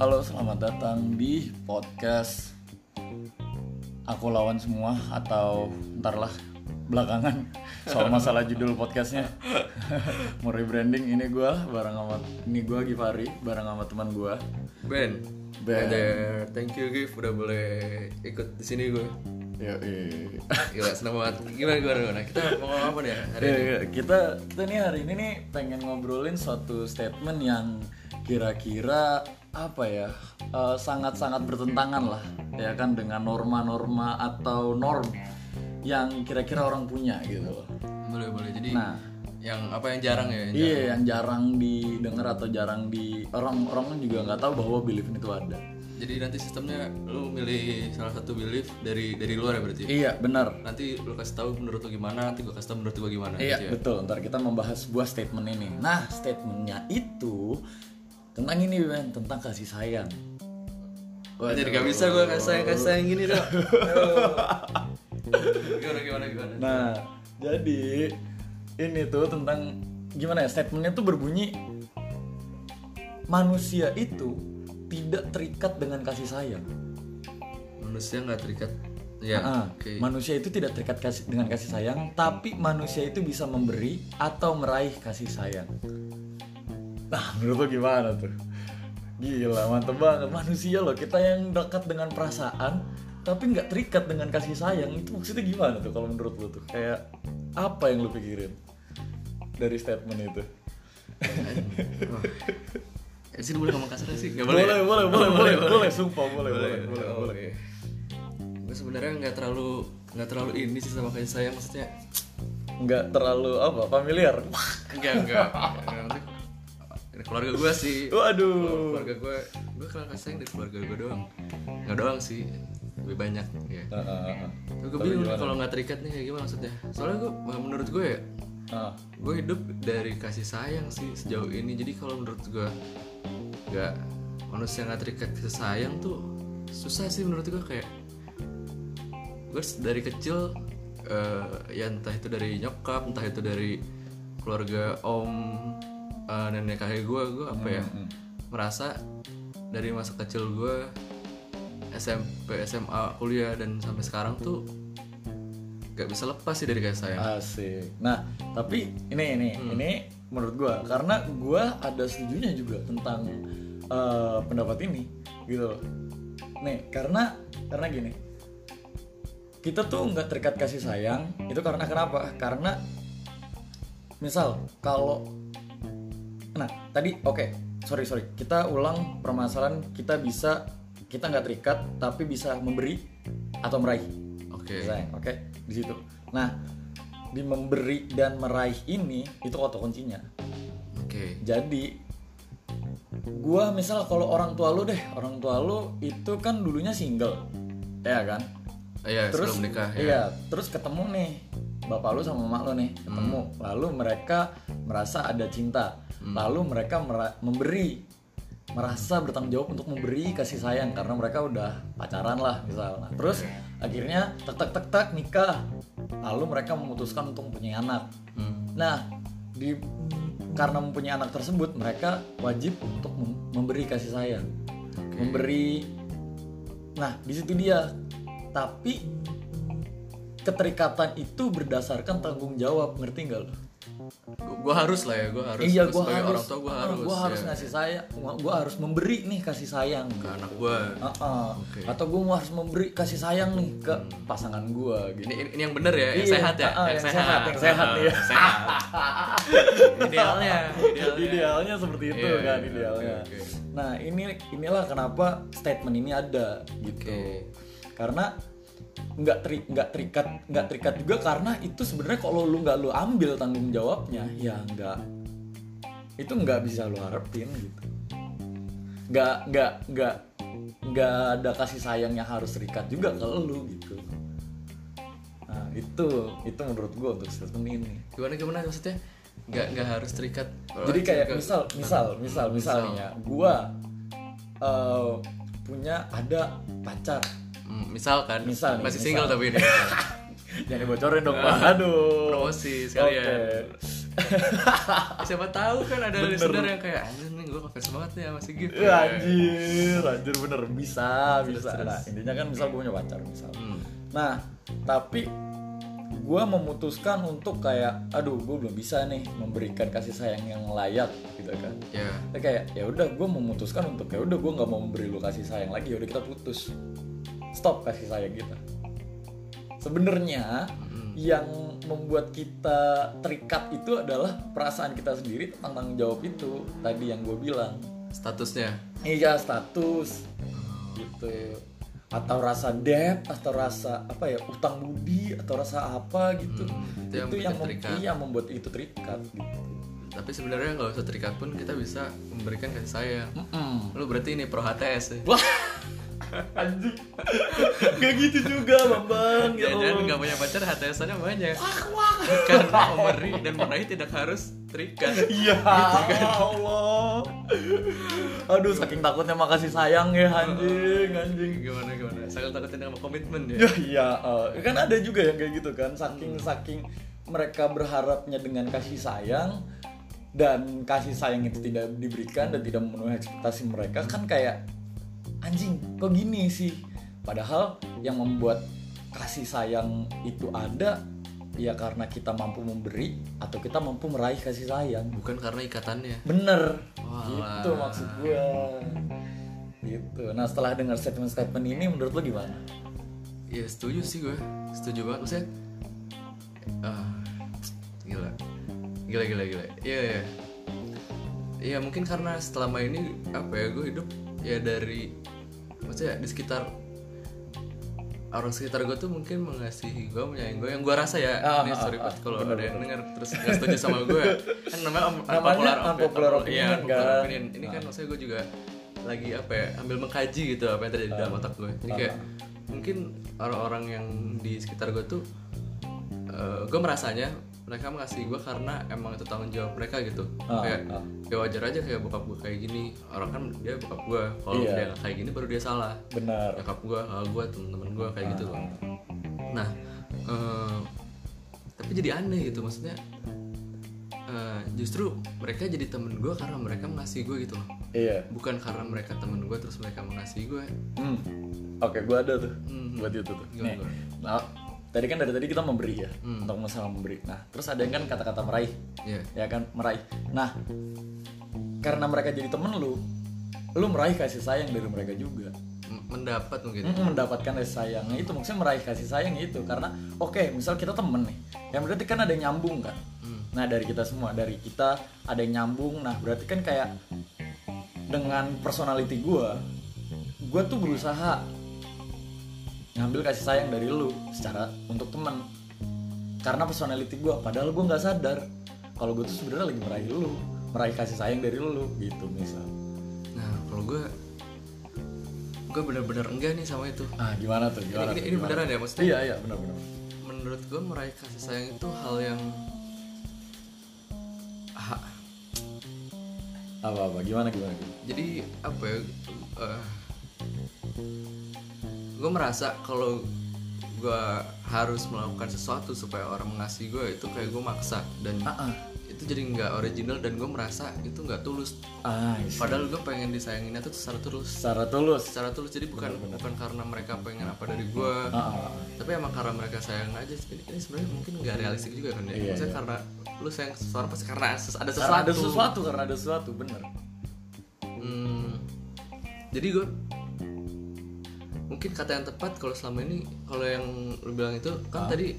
Halo, selamat datang di podcast Aku Lawan Semua atau ntarlah belakangan soal masalah judul podcastnya mau rebranding ini gue bareng sama ini gue Givari bareng sama teman gue Ben, Ben. There. thank you Gif udah boleh ikut di sini gue. ya iya. Gila seneng banget. Gimana gimana gimana? Kita mau ngomong apa nih hari Ya, ini? ya, kita kita nih hari ini nih pengen ngobrolin suatu statement yang kira-kira apa ya eh, sangat-sangat bertentangan lah ya kan dengan norma-norma atau norm yang kira-kira orang punya gitu. Boleh boleh. Jadi Nah. yang apa yang jarang ya? Yang Iya yang jarang didengar atau jarang di orang orang juga nggak tahu bahwa belief itu ada. Jadi nanti sistemnya lu milih salah satu belief dari dari luar ya berarti. Iya benar. Nanti lu kasih tahu menurut lu gimana, nanti gua kasih tahu menurut gua gimana. Iya gitu ya. betul. Ntar kita membahas sebuah statement ini. Nah statementnya itu tentang ini Ben tentang kasih sayang. Wah, jadi gak bisa gua kasih sayang kasih sayang gini dong. gimana gimana gimana? Nah, jadi ini tuh tentang gimana ya statementnya tuh berbunyi manusia itu tidak terikat dengan kasih sayang. Manusia nggak terikat. Ya. Ah, Oke. Manusia itu tidak terikat kasih, dengan kasih sayang, tapi manusia itu bisa memberi atau meraih kasih sayang. Nah, menurut lo gimana tuh? Gila, mantep banget. Manusia loh, kita yang dekat dengan perasaan, tapi nggak terikat dengan kasih sayang. Itu maksudnya gimana tuh kalau menurut lo tuh? Kayak apa yang lo pikirin dari statement itu? Wah. Eh, sini boleh ngomong kasar sih? Gak Boleh, boleh. boleh, ya? boleh, Oh, boleh, boleh, sumpah, boleh, boleh, boleh, boleh. oke. Gue sebenarnya nggak terlalu nggak terlalu ini sih sama kasih sayang maksudnya Nggak terlalu apa, familiar. enggak enggak. Nanti keluarga gue sih Waduh. keluarga gue gue kenal kasih sayang dari keluarga gue doang nggak doang sih lebih banyak ya ah, ah, ah. gue bingung kalau nggak terikat nih kayak gimana maksudnya soalnya gue menurut gue ya Ah. gue hidup dari kasih sayang sih sejauh ini jadi kalau menurut gue nggak manusia nggak terikat kasih sayang tuh susah sih menurut gue kayak gue dari kecil eh, ya entah itu dari nyokap entah itu dari keluarga om eh, nenek kakek gue gue apa ya merasa dari masa kecil gue SMP SMA kuliah dan sampai sekarang tuh gak bisa lepas sih dari kasih sayang Asik. Nah, tapi ini ini ini menurut gua karena gua ada setujunya juga tentang eh, pendapat ini gitu loh. Nih, karena karena gini. Kita tuh nggak terikat kasih sayang itu karena kenapa? Karena misal kalau nah tadi oke sorry sorry. Kita ulang permasalahan kita bisa kita nggak terikat tapi bisa memberi atau meraih. Oke. Sayang oke di situ. Nah di memberi dan meraih ini itu kata kuncinya. Oke. Jadi gua misal kalau orang tua lu deh orang tua lu itu kan dulunya single ya kan? Iya terus sebelum nikah ya. iya terus ketemu nih bapak lu sama emak lu nih ketemu. Hmm. lalu mereka merasa ada cinta. Lalu mereka mera- memberi merasa bertanggung jawab untuk memberi kasih sayang karena mereka udah pacaran lah misal. Nah, terus akhirnya tek tek tek tek nikah. Lalu mereka memutuskan untuk mempunyai anak. Hmm. nah di karena mempunyai anak tersebut mereka wajib untuk mem- memberi kasih sayang. Oke. memberi nah di situ dia. Tapi keterikatan itu berdasarkan tanggung jawab ngerti nggak lo Gu- gua harus lah ya gua harus iya sebagai harus. orang tua gua ah, harus gua harus ya, ngasih sayang gua harus memberi nih kasih sayang. Ke anak gua. Ah, ah. Oke. atau mau harus memberi kasih sayang nih ke pasangan gua gitu. Ini, ini, yang bener ya yang Iya, sehat ya? Ah, yang sehat, yang sehat, sehat. idealnya idealnya. Idealnya seperti itu Iya, kan iya, idealnya. oke, oke. nah ini inilah kenapa statement ini ada gitu. Oke. karena nggak teri, nggak terikat nggak terikat juga karena itu sebenarnya kalau lu nggak lu ambil tanggung jawabnya ya nggak itu nggak bisa lu harapin gitu. Nggak nggak nggak nggak ada kasih sayang yang harus terikat juga ke lu gitu. Nah itu itu menurut gua untuk statement ini. Gimana gimana maksudnya? Nggak nggak harus terikat. Jadi kayak Nggak- misal misal misal misal nih ya gua eh, punya ada pacar Hmm, misal kan nih, masih misal. single tapi ini jangan dibocorin dong pak aduh promosi sekalian siapa tahu kan ada listener yang kayak anjir nih gue ngefans banget nih sama si Gif Ya, anjir, anjir bener bisa, bisa. Nah, intinya kan misal gue punya pacar misal. Hmm. Nah, tapi gue memutuskan untuk kayak, aduh, gue belum bisa nih memberikan kasih sayang yang layak, gitu kan. ya Ya kayak, ya udah, gue memutuskan untuk ya udah, gue nggak mau memberi lu kasih sayang lagi. Ya udah kita putus, stop kasih sayang kita. Sebenarnya yang membuat kita terikat itu adalah perasaan kita sendiri tentang tanggung jawab itu tadi yang gue bilang. statusnya? Iya status. Gitu. Atau rasa debt atau rasa apa ya utang budi atau rasa apa gitu. Hmm, itu yang itu yang, mem- terikat. iya, membuat itu terikat gitu. Tapi sebenarnya nggak usah terikat pun kita bisa memberikan kasih sayang. Mm-mm. lu berarti ini pro HTS ya? Wah anjing. Kayak gitu juga bambang. Ya Jangan nggak punya pacar HTS-nya banyak. Karena memberi dan meraih tidak harus terikat. Iya. Allah. Aduh saking takutnya makasih sayang ya anjing anjing. Gimana gimana? Sangat takutin sama komitmen ya? Ya, iya, eh, kan ada juga yang kayak gitu kan, saking saking mereka berharapnya dengan kasih sayang dan kasih sayang itu tidak diberikan dan tidak memenuhi ekspektasi mereka kan kayak anjing kok gini sih. Padahal yang membuat kasih sayang itu ada ya karena kita mampu memberi atau kita mampu meraih kasih sayang. bukan karena ikatannya Bener, Walah. gitu maksud gua. Gitu. Nah setelah dengar statement-statement ini menurut lo gimana? ya setuju sih gue setuju banget maksudnya ah, gila gila gila gila iya iya Iya mungkin karena selama ini apa ya gue hidup ya dari maksudnya di sekitar orang sekitar gue tuh mungkin mengasihi gue menyayangi gue yang gue rasa ya. Ah, ini ah, sorry ah, banget kalau ada yang dengar terus nggak setuju sama gue kan namanya un- Namanya unpopular opinion. opinion, Iya, kan. opinion. ini kan maksudnya gue juga lagi apa ya ambil mengkaji gitu apa yang terjadi dalam otak gue jadi kayak mungkin orang-orang yang di sekitar gue tuh eh, gue merasanya mereka mengasihi gue karena emang itu tanggung jawab mereka gitu Ah, kayak ah. ya wajar aja kayak bokap gue kayak gini orang kan dia bokap gue kalau Iya. dia kayak gini baru dia salah Benar. nyokap gue kakak gue temen-temen gue kayak gitu loh nah eh, tapi jadi aneh gitu maksudnya eh, justru mereka jadi temen gue karena mereka mengasihi gue gitu loh Iya. bukan karena mereka temen gue terus mereka mengasihi gue Hmm. Oke, gua ada tuh. Hmm. Buat itu tuh. Gimana, Nih. gimana? Nah, tadi kan dari tadi kita memberi ya, Hmm. untuk masalah memberi. Nah, terus ada yang kan kata-kata meraih, ya ya kan meraih. Nah, karena mereka jadi temen lu, lu meraih kasih sayang dari mereka juga. Mendapat mungkin Mm, mendapatkan kasih sayangnya itu maksudnya meraih kasih sayang itu karena oke misal kita temen nih yang berarti kan ada yang nyambung kan Hmm. nah dari kita semua dari kita ada yang nyambung nah berarti kan kayak dengan personality gue gue tuh berusaha ngambil kasih sayang dari lu secara untuk temen. Karena personality gue padahal gue nggak sadar kalau gue tuh sebenarnya lagi meraih lu meraih kasih sayang dari lu gitu misal. Nah kalau gue gue bener-bener enggak nih sama itu. Ah gimana tuh? Ini, gimana ini, tuh, ini gimana? beneran ya maksudnya? Iya iya benar menurut gue meraih kasih sayang itu hal yang ha- apa apa gimana gimana, gimana? jadi apa ya gue merasa kalau gue harus melakukan sesuatu supaya orang mengasihi gue itu kayak gue maksa. Dan Ah, ah. itu jadi nggak original dan gue merasa itu nggak tulus. Ah, isi. padahal gue pengen disayanginnya tuh secara tulus. Secara tulus. Secara tulus. Jadi bukan bukan karena mereka pengen apa dari gue Ah, ah. tapi emang karena mereka sayang aja. Ini, ini sebenarnya mungkin nggak realistik juga kan ya. Iya, maksudnya iya. karena lu sayang seseorang pasti karena ada sesuatu karena ada sesuatu. karena ada sesuatu bener. Hmm, jadi gue mungkin kata yang tepat kalau selama ini kalau yang lu bilang itu kan tadi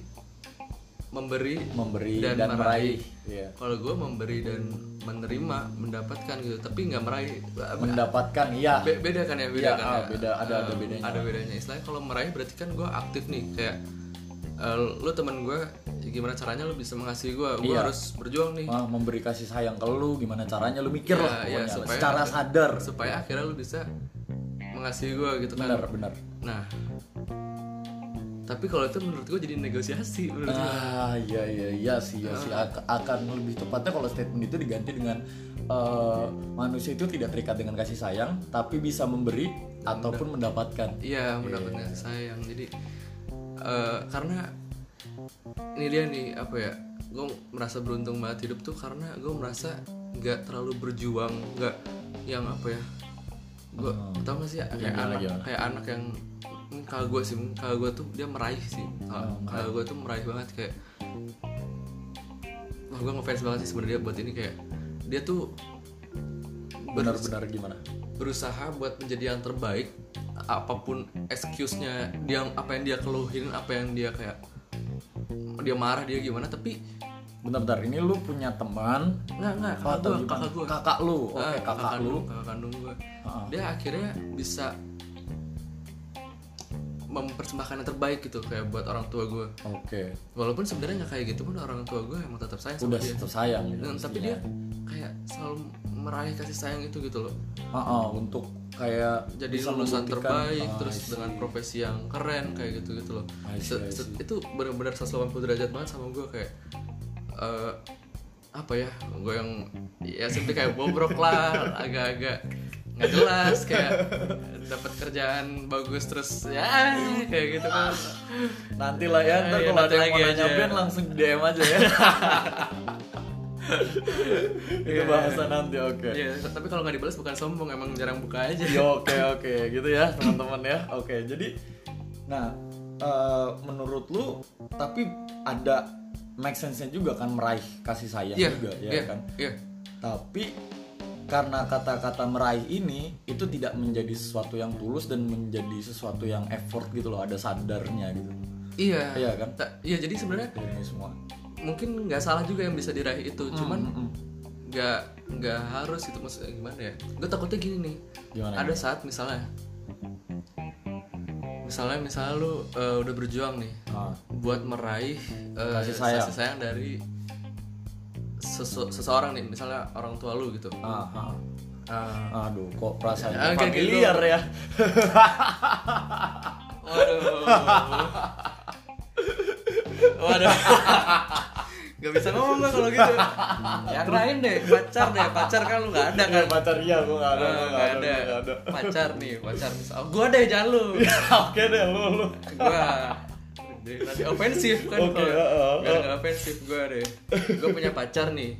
memberi memberi Dan dan, meraih. meraih Iya. kalau gue memberi dan menerima mendapatkan gitu tapi nggak meraih. Mendapatkan iya. Be- beda kan ya? Beda Iya, kan ah, ya? beda, ada- ada Eh, bedanya. ada bedanya. Istilahnya kalau meraih berarti kan gue aktif nih kayak eh, lu teman gue gimana caranya lu bisa mengasihi gue gue Iya. harus berjuang nih. Ah, memberi kasih sayang ke lu gimana caranya lu mikir Iya, lah iya, pokoknya. supaya- secara sadar. Supaya akhirnya lu bisa mengasihi gue gitu kan. Bener bener Nah, tapi kalau itu menurut gue jadi negosiasi menurut gue. ah iya iya iya sih iya sih Ak- akan lebih tepatnya kalau statement itu diganti dengan eh, manusia itu tidak terikat dengan kasih sayang tapi bisa memberi ataupun mendapatkan Iya, mendapatkan sayang. Jadi eh, karena ini dia nih apa ya gue merasa beruntung banget hidup tuh karena gue merasa nggak terlalu berjuang nggak yang apa ya gue tau gak sih ya, kayak Gimana, anak gimana? kayak anak yang kalau gue sih kalau gue tuh dia meraih sih. Kalau kalau gue tuh meraih banget kayak wah gue ngefans banget sih sebenarnya buat ini kayak dia tuh benar-benar gimana? berusaha buat menjadi yang terbaik apa pun excuse-nya dia apa yang dia keluhin apa yang dia kayak dia marah dia gimana tapi bentar-bentar ini lu punya teman? Nggak nggak Oh, kakak gue kakak gue kakak lu oke Ah, kakak, lu. kandung, kakak kandung gue Ah. dia akhirnya bisa mempersembahkan yang terbaik gitu kayak buat orang tua gue oke. Walaupun sebenarnya nggak kayak gitu pun orang tua gue emang tetap sayang sama udah dia. tetap sayang gitu Dan, tapi dia kayak selalu meraih kasih sayang itu gitu loh. Ah, ah, untuk kayak jadi lulusan terbaik ah, terus dengan profesi yang keren kayak gitu gitu loh itu benar-benar 180 derajat banget sama gue kayak eh, apa ya gue yang ya seperti kayak bobrok lah agak-agak nggak jelas kayak dapat kerjaan bagus terus ya kayak gitu kan. Nanti lah ya ntar Iya, kalau ada yang mau nanya. Ben langsung DM aja ya. Itu bahasa nanti oke. Ya tapi kalau nggak dibalas bukan sombong emang jarang buka aja. Ya, oke oke. Gitu ya teman-teman ya. Oke jadi nah eh, menurut lu tapi ada make sense-nya juga kan meraih kasih sayang iya juga ya iya kan? iya. Tapi karena kata-kata meraih ini itu tidak menjadi sesuatu yang tulus dan menjadi sesuatu yang effort gitu loh ada sadarnya gitu iya Iya kan? Ta- iya jadi sebenarnya ini semua mungkin nggak salah juga yang bisa diraih itu cuman Mm, mm. nggak nggak harus itu maksudnya gimana ya gue takutnya gini nih Gimana, ada saat misalnya misalnya misalnya lu eh, udah berjuang nih Ah, buat meraih eh, Kasih sayang. dari sesu- seseorang nih misalnya orang tua lu gitu ah, ah. Ah, aduh kok perasaan Ya, kayak gitu. familiar ya waduh waduh Gak bisa ngomong gak kalau gitu Yang lain deh, pacar deh Pacar kan lu gak ada kan pacar iya gue gak ada gue nggak gak ada, ada. nggak. Pacar nih, pacar misal. Gua deh jangan lu. oke deh lu lu Gua nanti ofensif kan Oke, kalau heeh, nggak nggak ofensif gua deh. Gua punya pacar nih.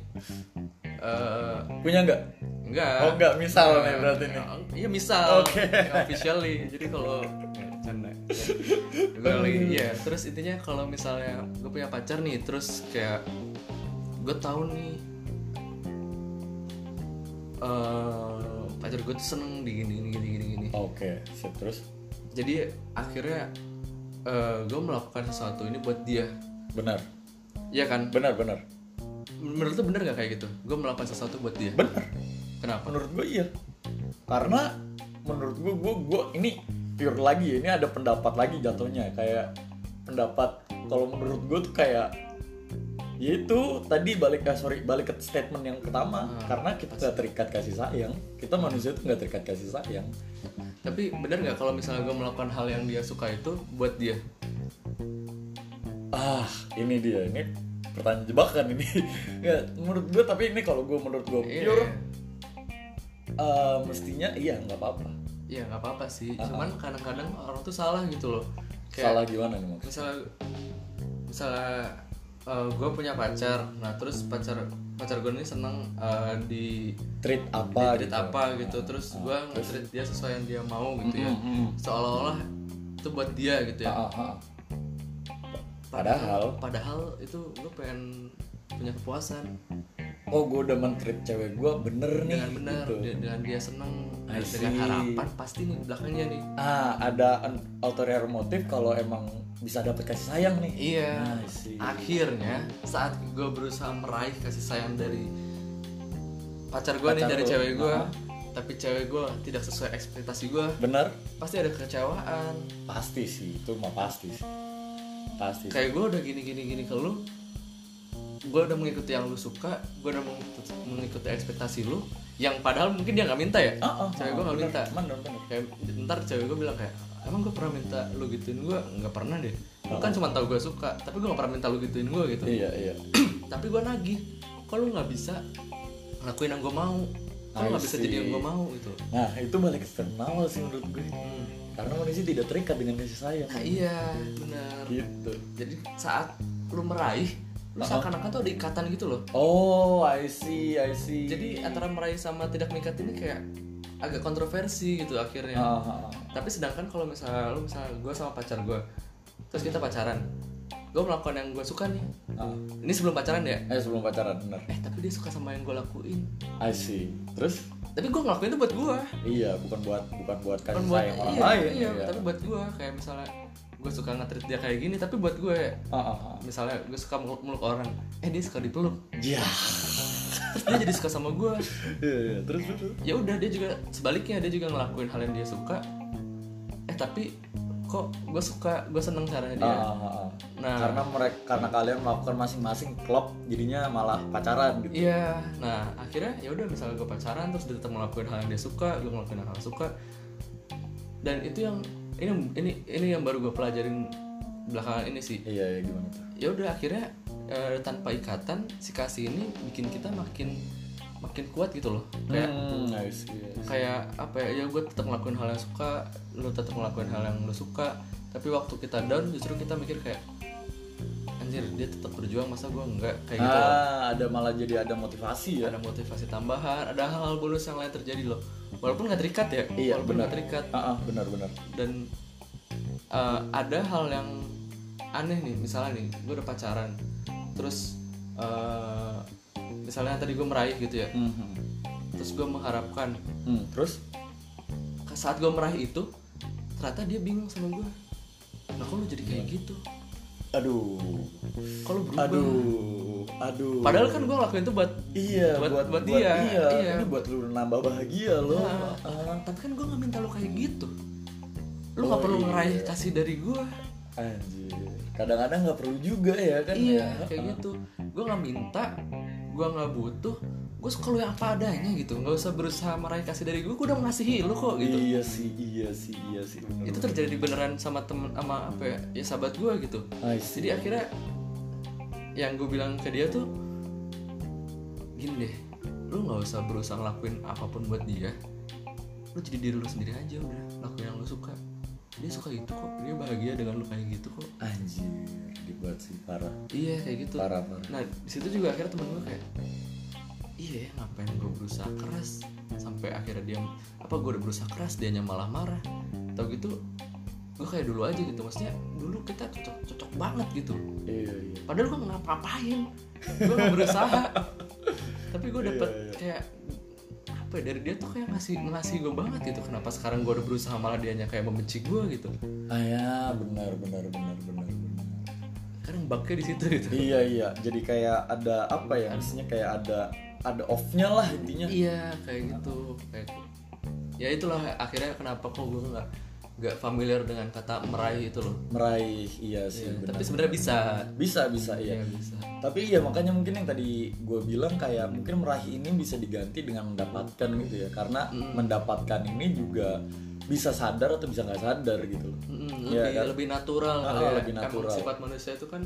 Eh punya nggak enggak. Oh, enggak, misal nih berarti nih. Iya, misal. Oke. Nggak Officially. Jadi kalau canda. Gue lagi iya, terus intinya kalau misalnya gue punya pacar nih, terus kayak gue tahu nih eh pacar gue tuh seneng di gini gini gini gini oke sip terus jadi akhirnya gue melakukan sesuatu ini buat dia. Benar. Iya kan? Benar benar. Menurut lu bener gak kayak gitu? Gue melakukan sesuatu buat dia. Benar. Kenapa? Menurut gue iya. Karena menurut gue gue gue ini pure lagi ini ada pendapat lagi jatuhnya. Kayak pendapat kalau menurut gue tuh kayak ya itu tadi balik eh, sorry balik ke statement yang pertama. Karena kita tidak terikat kasih sayang. Kita manusia tuh nggak terikat kasih sayang. Tapi bener gak kalau misalnya gue melakukan hal yang dia suka itu buat dia? Ah ini dia. Ini pertanyaan jebakan ini. Ya menurut gue tapi ini kalau gue menurut gue Iya. pure eh, mestinya iya nggak apa-apa. Iya nggak apa-apa sih. Cuman kadang-kadang orang tuh salah gitu loh. Kayak salah gimana nih maksudnya? misalnya misalnya gue punya pacar. Nah terus pacar pacar gue ini seneng eh, di treat apa treat gitu? apa gitu. Terus gue nge-treat dia sesuai yang dia mau gitu ya. Mm-mm. seolah-olah itu buat dia gitu ya. Ah, ah. padahal padahal? itu gue pengen punya kepuasan. Oh gue udah men-treat cewek gue bener nih dengan benar gitu. de- dengan dia seneng dengan harapan pasti nih belakangnya nih. Ah ada an- ulterior motif kalau emang bisa dapet kasih sayang nih. Iya. See. akhirnya saat gue berusaha meraih kasih sayang dari pacar gue nih dari lu. cewek gue Ah. tapi cewek gue tidak sesuai ekspektasi gue bener. pasti ada kekecewaan. Pasti sih itu mah pasti sih. Pasti kayak gue udah gini gini gini ke lu gue udah mengikuti yang lu suka gue udah mengikuti, mengikuti ekspektasi lu yang padahal mungkin dia nggak minta ya? Ah, ah, cewek gue nggak minta. bener bener. Kayak ntar cewek gue bilang kayak emang gue pernah minta lu gituin gue nggak pernah deh. Lu kan cuma tahu gue suka tapi gue nggak pernah minta lu gituin gue gitu. Iya iya. Tapi gue nagih kok lu nggak bisa ngelakuin yang gue mau? Kok nggak bisa jadi yang gue mau? Gitu. Nah itu balik eksternal sih menurut gue Hmm. karena manusia tidak terikat dengan kasih sayang. Nah iya benar. Gitu. Jadi saat lu meraih lu Uh-uh. seakan-akan tuh ada ikatan gitu loh. Oh I see I see. Jadi antara meraih sama tidak mengikat ini kayak agak kontroversi gitu akhirnya. Ah, ah. Tapi sedangkan kalau misalnya lu misalnya gue sama pacar gue terus kita pacaran gue melakukan yang gue suka nih. Ah. ini sebelum pacaran ya? Eh sebelum pacaran benar. Eh tapi dia suka sama yang gue lakuin. I see. Terus? Tapi gue ngelakuin itu buat gue iya bukan buat bukan buat kasih bukan buat sayang orang iya, lain. iya, tapi buat gue kayak misalnya gue suka nge-treat dia kayak gini tapi buat gue ah, ah, ah. misalnya gue suka meluk, meluk orang eh dia suka dipeluk. Ya terus dia jadi suka sama gue Iya, iya. terus terus? Ya udah dia juga sebaliknya dia juga ngelakuin hal yang dia suka eh tapi kok gue suka gue seneng caranya dia ah. Nah. karena mereka karena kalian melakukan masing-masing klop jadinya malah pacaran gitu Iya, nah akhirnya ya udah misalnya gue pacaran terus dia tetap ngelakuin hal yang dia suka, gue ngelakuin hal yang suka, dan itu yang ini ini ini yang baru gue pelajarin belakangan ini sih. iya iya gimana tuh Ya udah akhirnya eh, tanpa ikatan si kasih ini bikin kita makin makin kuat gitu loh. Kayak hmm, I see. kayak apa ya? Ya gue tetap ngelakuin hal yang suka, lu tetap ngelakuin hal yang lu suka, tapi waktu kita down justru kita mikir kayak anjir dia tetap berjuang masa gue enggak kayak gitu. loh ah ada malah jadi ada motivasi ya ada motivasi tambahan ada hal-hal bonus yang lain terjadi loh walaupun nggak terikat ya Iya, walaupun benar. nggak terikat ah, ah, benar benar dan uh, ada hal yang aneh nih misalnya nih gue udah pacaran terus uh, misalnya tadi gue meraih gitu ya. Hmm, hmm. terus gue mengharapkan. Hmm, terus? Saat gue meraih itu ternyata dia bingung sama gue nah kok lu jadi kayak gitu? Aduh. Kalau berubah? Aduh aduh. Padahal kan gue ngelakuin itu buat iya buat- buat dia, iya. iya. ini buat lu nambah bahagia loh. Nah, Ah, tapi kan gue nggak minta lu kayak gitu. Lu Oh, nggak perlu iya. ngeraih kasih dari gue anjir. Kadang-kadang nggak perlu juga ya kan iya ya? kayak gitu. Gue nggak minta gue nggak butuh gue suka lu yang apa adanya gitu. Nggak usah berusaha meraih kasih dari gue gue udah mengasihi lu kok gitu. Iya sih iya sih iya sih bener itu terjadi beneran sama temen sama apa ya, ya sahabat gue gitu. Jadi akhirnya yang gue bilang ke dia tuh gini deh lu nggak usah berusaha ngelakuin apa pun buat dia. Lu jadi diri lu sendiri aja udah lakuin yang lu suka dia suka itu kok. Dia bahagia dengan lu kayak gitu kok. Anjir dibuat sih parah. Iya kayak gitu. Parah parah. Nah di situ juga akhirnya temen gue kayak iya ya ngapain gue berusaha keras? Sampai akhirnya dia apa gue udah berusaha keras dia malah marah? Tau gitu gue kayak dulu aja gitu. Maksudnya dulu kita cocok cocok banget gitu. Iya iya. Padahal gue nggak ngapa-ngapain. Gue nggak berusaha. Tapi gue dapet Iya, iya. kayak apa ya dari dia tuh kayak ngasih ngasih gue banget gitu kenapa sekarang gue udah berusaha malah dianya kayak membenci gue gitu. Ah ya benar benar benar benar kadang bugnya di situ gitu. Iya iya jadi kayak ada apa ya maksudnya kayak ada ada off-nya lah intinya. Iya kayak gitu kayak ya itulah akhirnya kenapa kok gue nggak nggak familiar dengan kata meraih itu loh. meraih iya sih Iya, benar. tapi sebenarnya bisa. bisa bisa iya Iya bisa. tapi iya makanya mungkin yang tadi gue bilang kayak mungkin meraih ini bisa diganti dengan mendapatkan gitu ya karena mendapatkan ini juga bisa sadar atau bisa nggak sadar gitu loh Mm, Iya, lebih kan? lebih natural Ah, kali ya. lebih natural. sifat manusia itu kan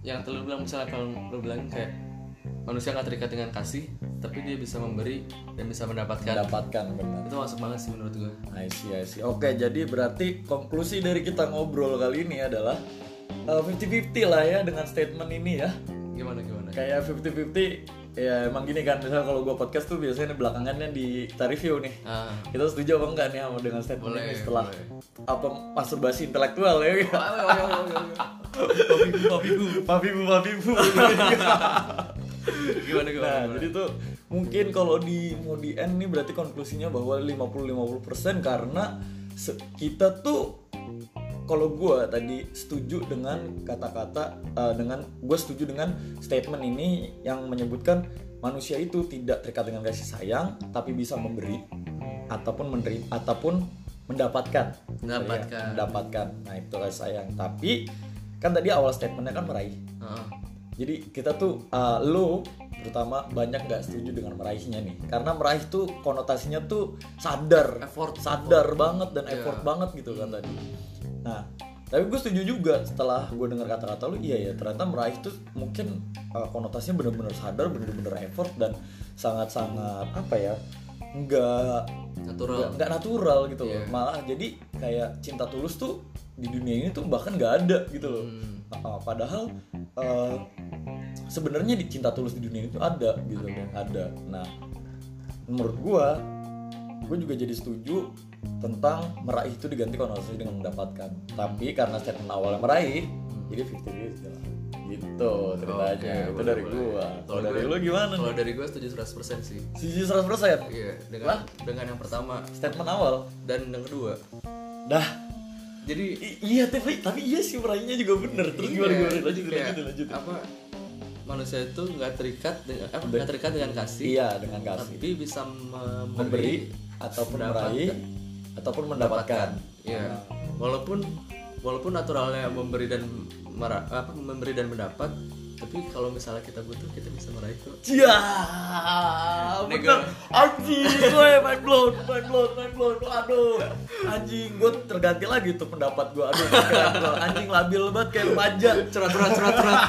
yang terlalu bilang misalnya kalau lu bilang kayak manusia nggak terikat dengan kasih, tapi dia bisa memberi dan bisa mendapatkan. mendapatkan benar Itu masuk banget sih menurut gue. I see, I see. Oke, jadi berarti konklusi dari kita ngobrol kali ini adalah uh, 50-50 lah ya dengan statement ini ya. Gimana gimana? Kayak 50-50 ya emang gini kan misalnya kalau gue podcast tuh biasanya belakangannya di kita review nih Ah, kita setuju apa enggak nih sama dengan statement Boleh, ini setelah boleh. apa masturbasi intelektual ya papiku, papibu papibu gimana gimana? nah gimana? jadi tuh mungkin kalau di mau di end nih berarti konklusinya bahwa 50-50% karena kita tuh kalau gue tadi setuju dengan kata-kata eh, dengan gue setuju dengan statement ini yang menyebutkan manusia itu tidak terikat dengan kasih sayang tapi bisa memberi ataupun menerima ataupun mendapatkan Mendapatkan. Ya, mendapatkan nah itu kasih sayang tapi kan tadi awal statementnya kan meraih Ah, jadi kita tuh uh, lo terutama banyak nggak setuju dengan meraihnya nih karena meraih tuh konotasinya tuh sadar Effort. sadar banget dan Iya. effort banget gitu kan tadi nah tapi gue setuju juga setelah gue dengar kata-kata lu iya ya ternyata meraih tuh mungkin uh, konotasinya bener-bener sadar bener-bener effort dan sangat-sangat apa ya nggak natural nggak natural gitu loh Iya. malah jadi kayak cinta tulus tuh di dunia ini tuh bahkan nggak ada gitu loh. Hmm. Uh, padahal uh, sebenarnya di cinta tulus di dunia itu ada gitu ada. nah menurut gua gue juga jadi setuju tentang meraih itu diganti konotasi dengan mendapatkan. Tapi karena statement awalnya meraih jadi 50 50 lah. Gitu ceritanya Oke, itu dari boleh. gua. Kalau dari gue- lu gimana kalau dari gue setuju 100% sih. Sisi 100% iya dengan Lah? dengan yang pertama. Statement awal? Dan yang kedua. Dah jadi I- iya tapi tapi iya sih meraihnya juga bener. Terus gimana Iya, gimana lanjut kayak lanjut lanjut. Apa? Manusia itu nggak terikat dengan apa? Nggak terikat dengan kasih. Iya dengan kasih. Tapi bisa memberi, memberi ataupun meraih ataupun mendapatkan. Iya. Walaupun walaupun naturalnya memberi dan mera- apa memberi dan mendapat, tapi kalau misalnya kita butuh kita bisa meraih kok. Iya, Nih, bener. gua- Anjing, gue mind blown, mind blown, mind blown. Aduh, anjing, gue terganti lagi tuh pendapat gue. Aduh, anjing labil banget kayak remaja. Cerat cerat cerat cerat.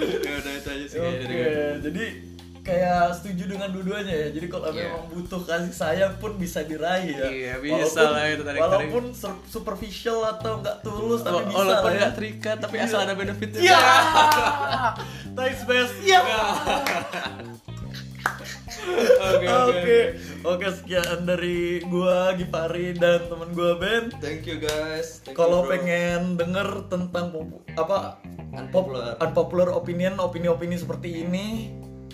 ya udah itu aja sih Oke, kayaknya dari gue. jadi kayak setuju dengan dua-duanya ya. Jadi kalau Iya. memang butuh kasih sayang pun bisa diraih ya. Iya, bisa lah itu tarik-tarik. Walaupun sur- superficial atau nggak tulus tapi bisa Walaupun lah ya. nggak terikat tapi asal ada benefitnya. Iya. Thanks best. Iya. Oke Oke, oke sekian dari gua Gipari dan temen gua Ben. Thank you guys. Thank Kalau pengen denger tentang apa Unpopular. pop- unpopular opinion, opini-opini seperti ini,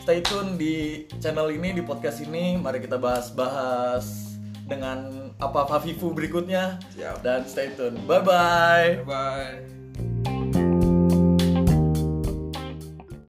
stay tune di channel ini, di podcast ini. Mari kita bahas-bahas dengan apa Fafifu berikutnya Siap. dan stay tune. Bye bye. Bye bye.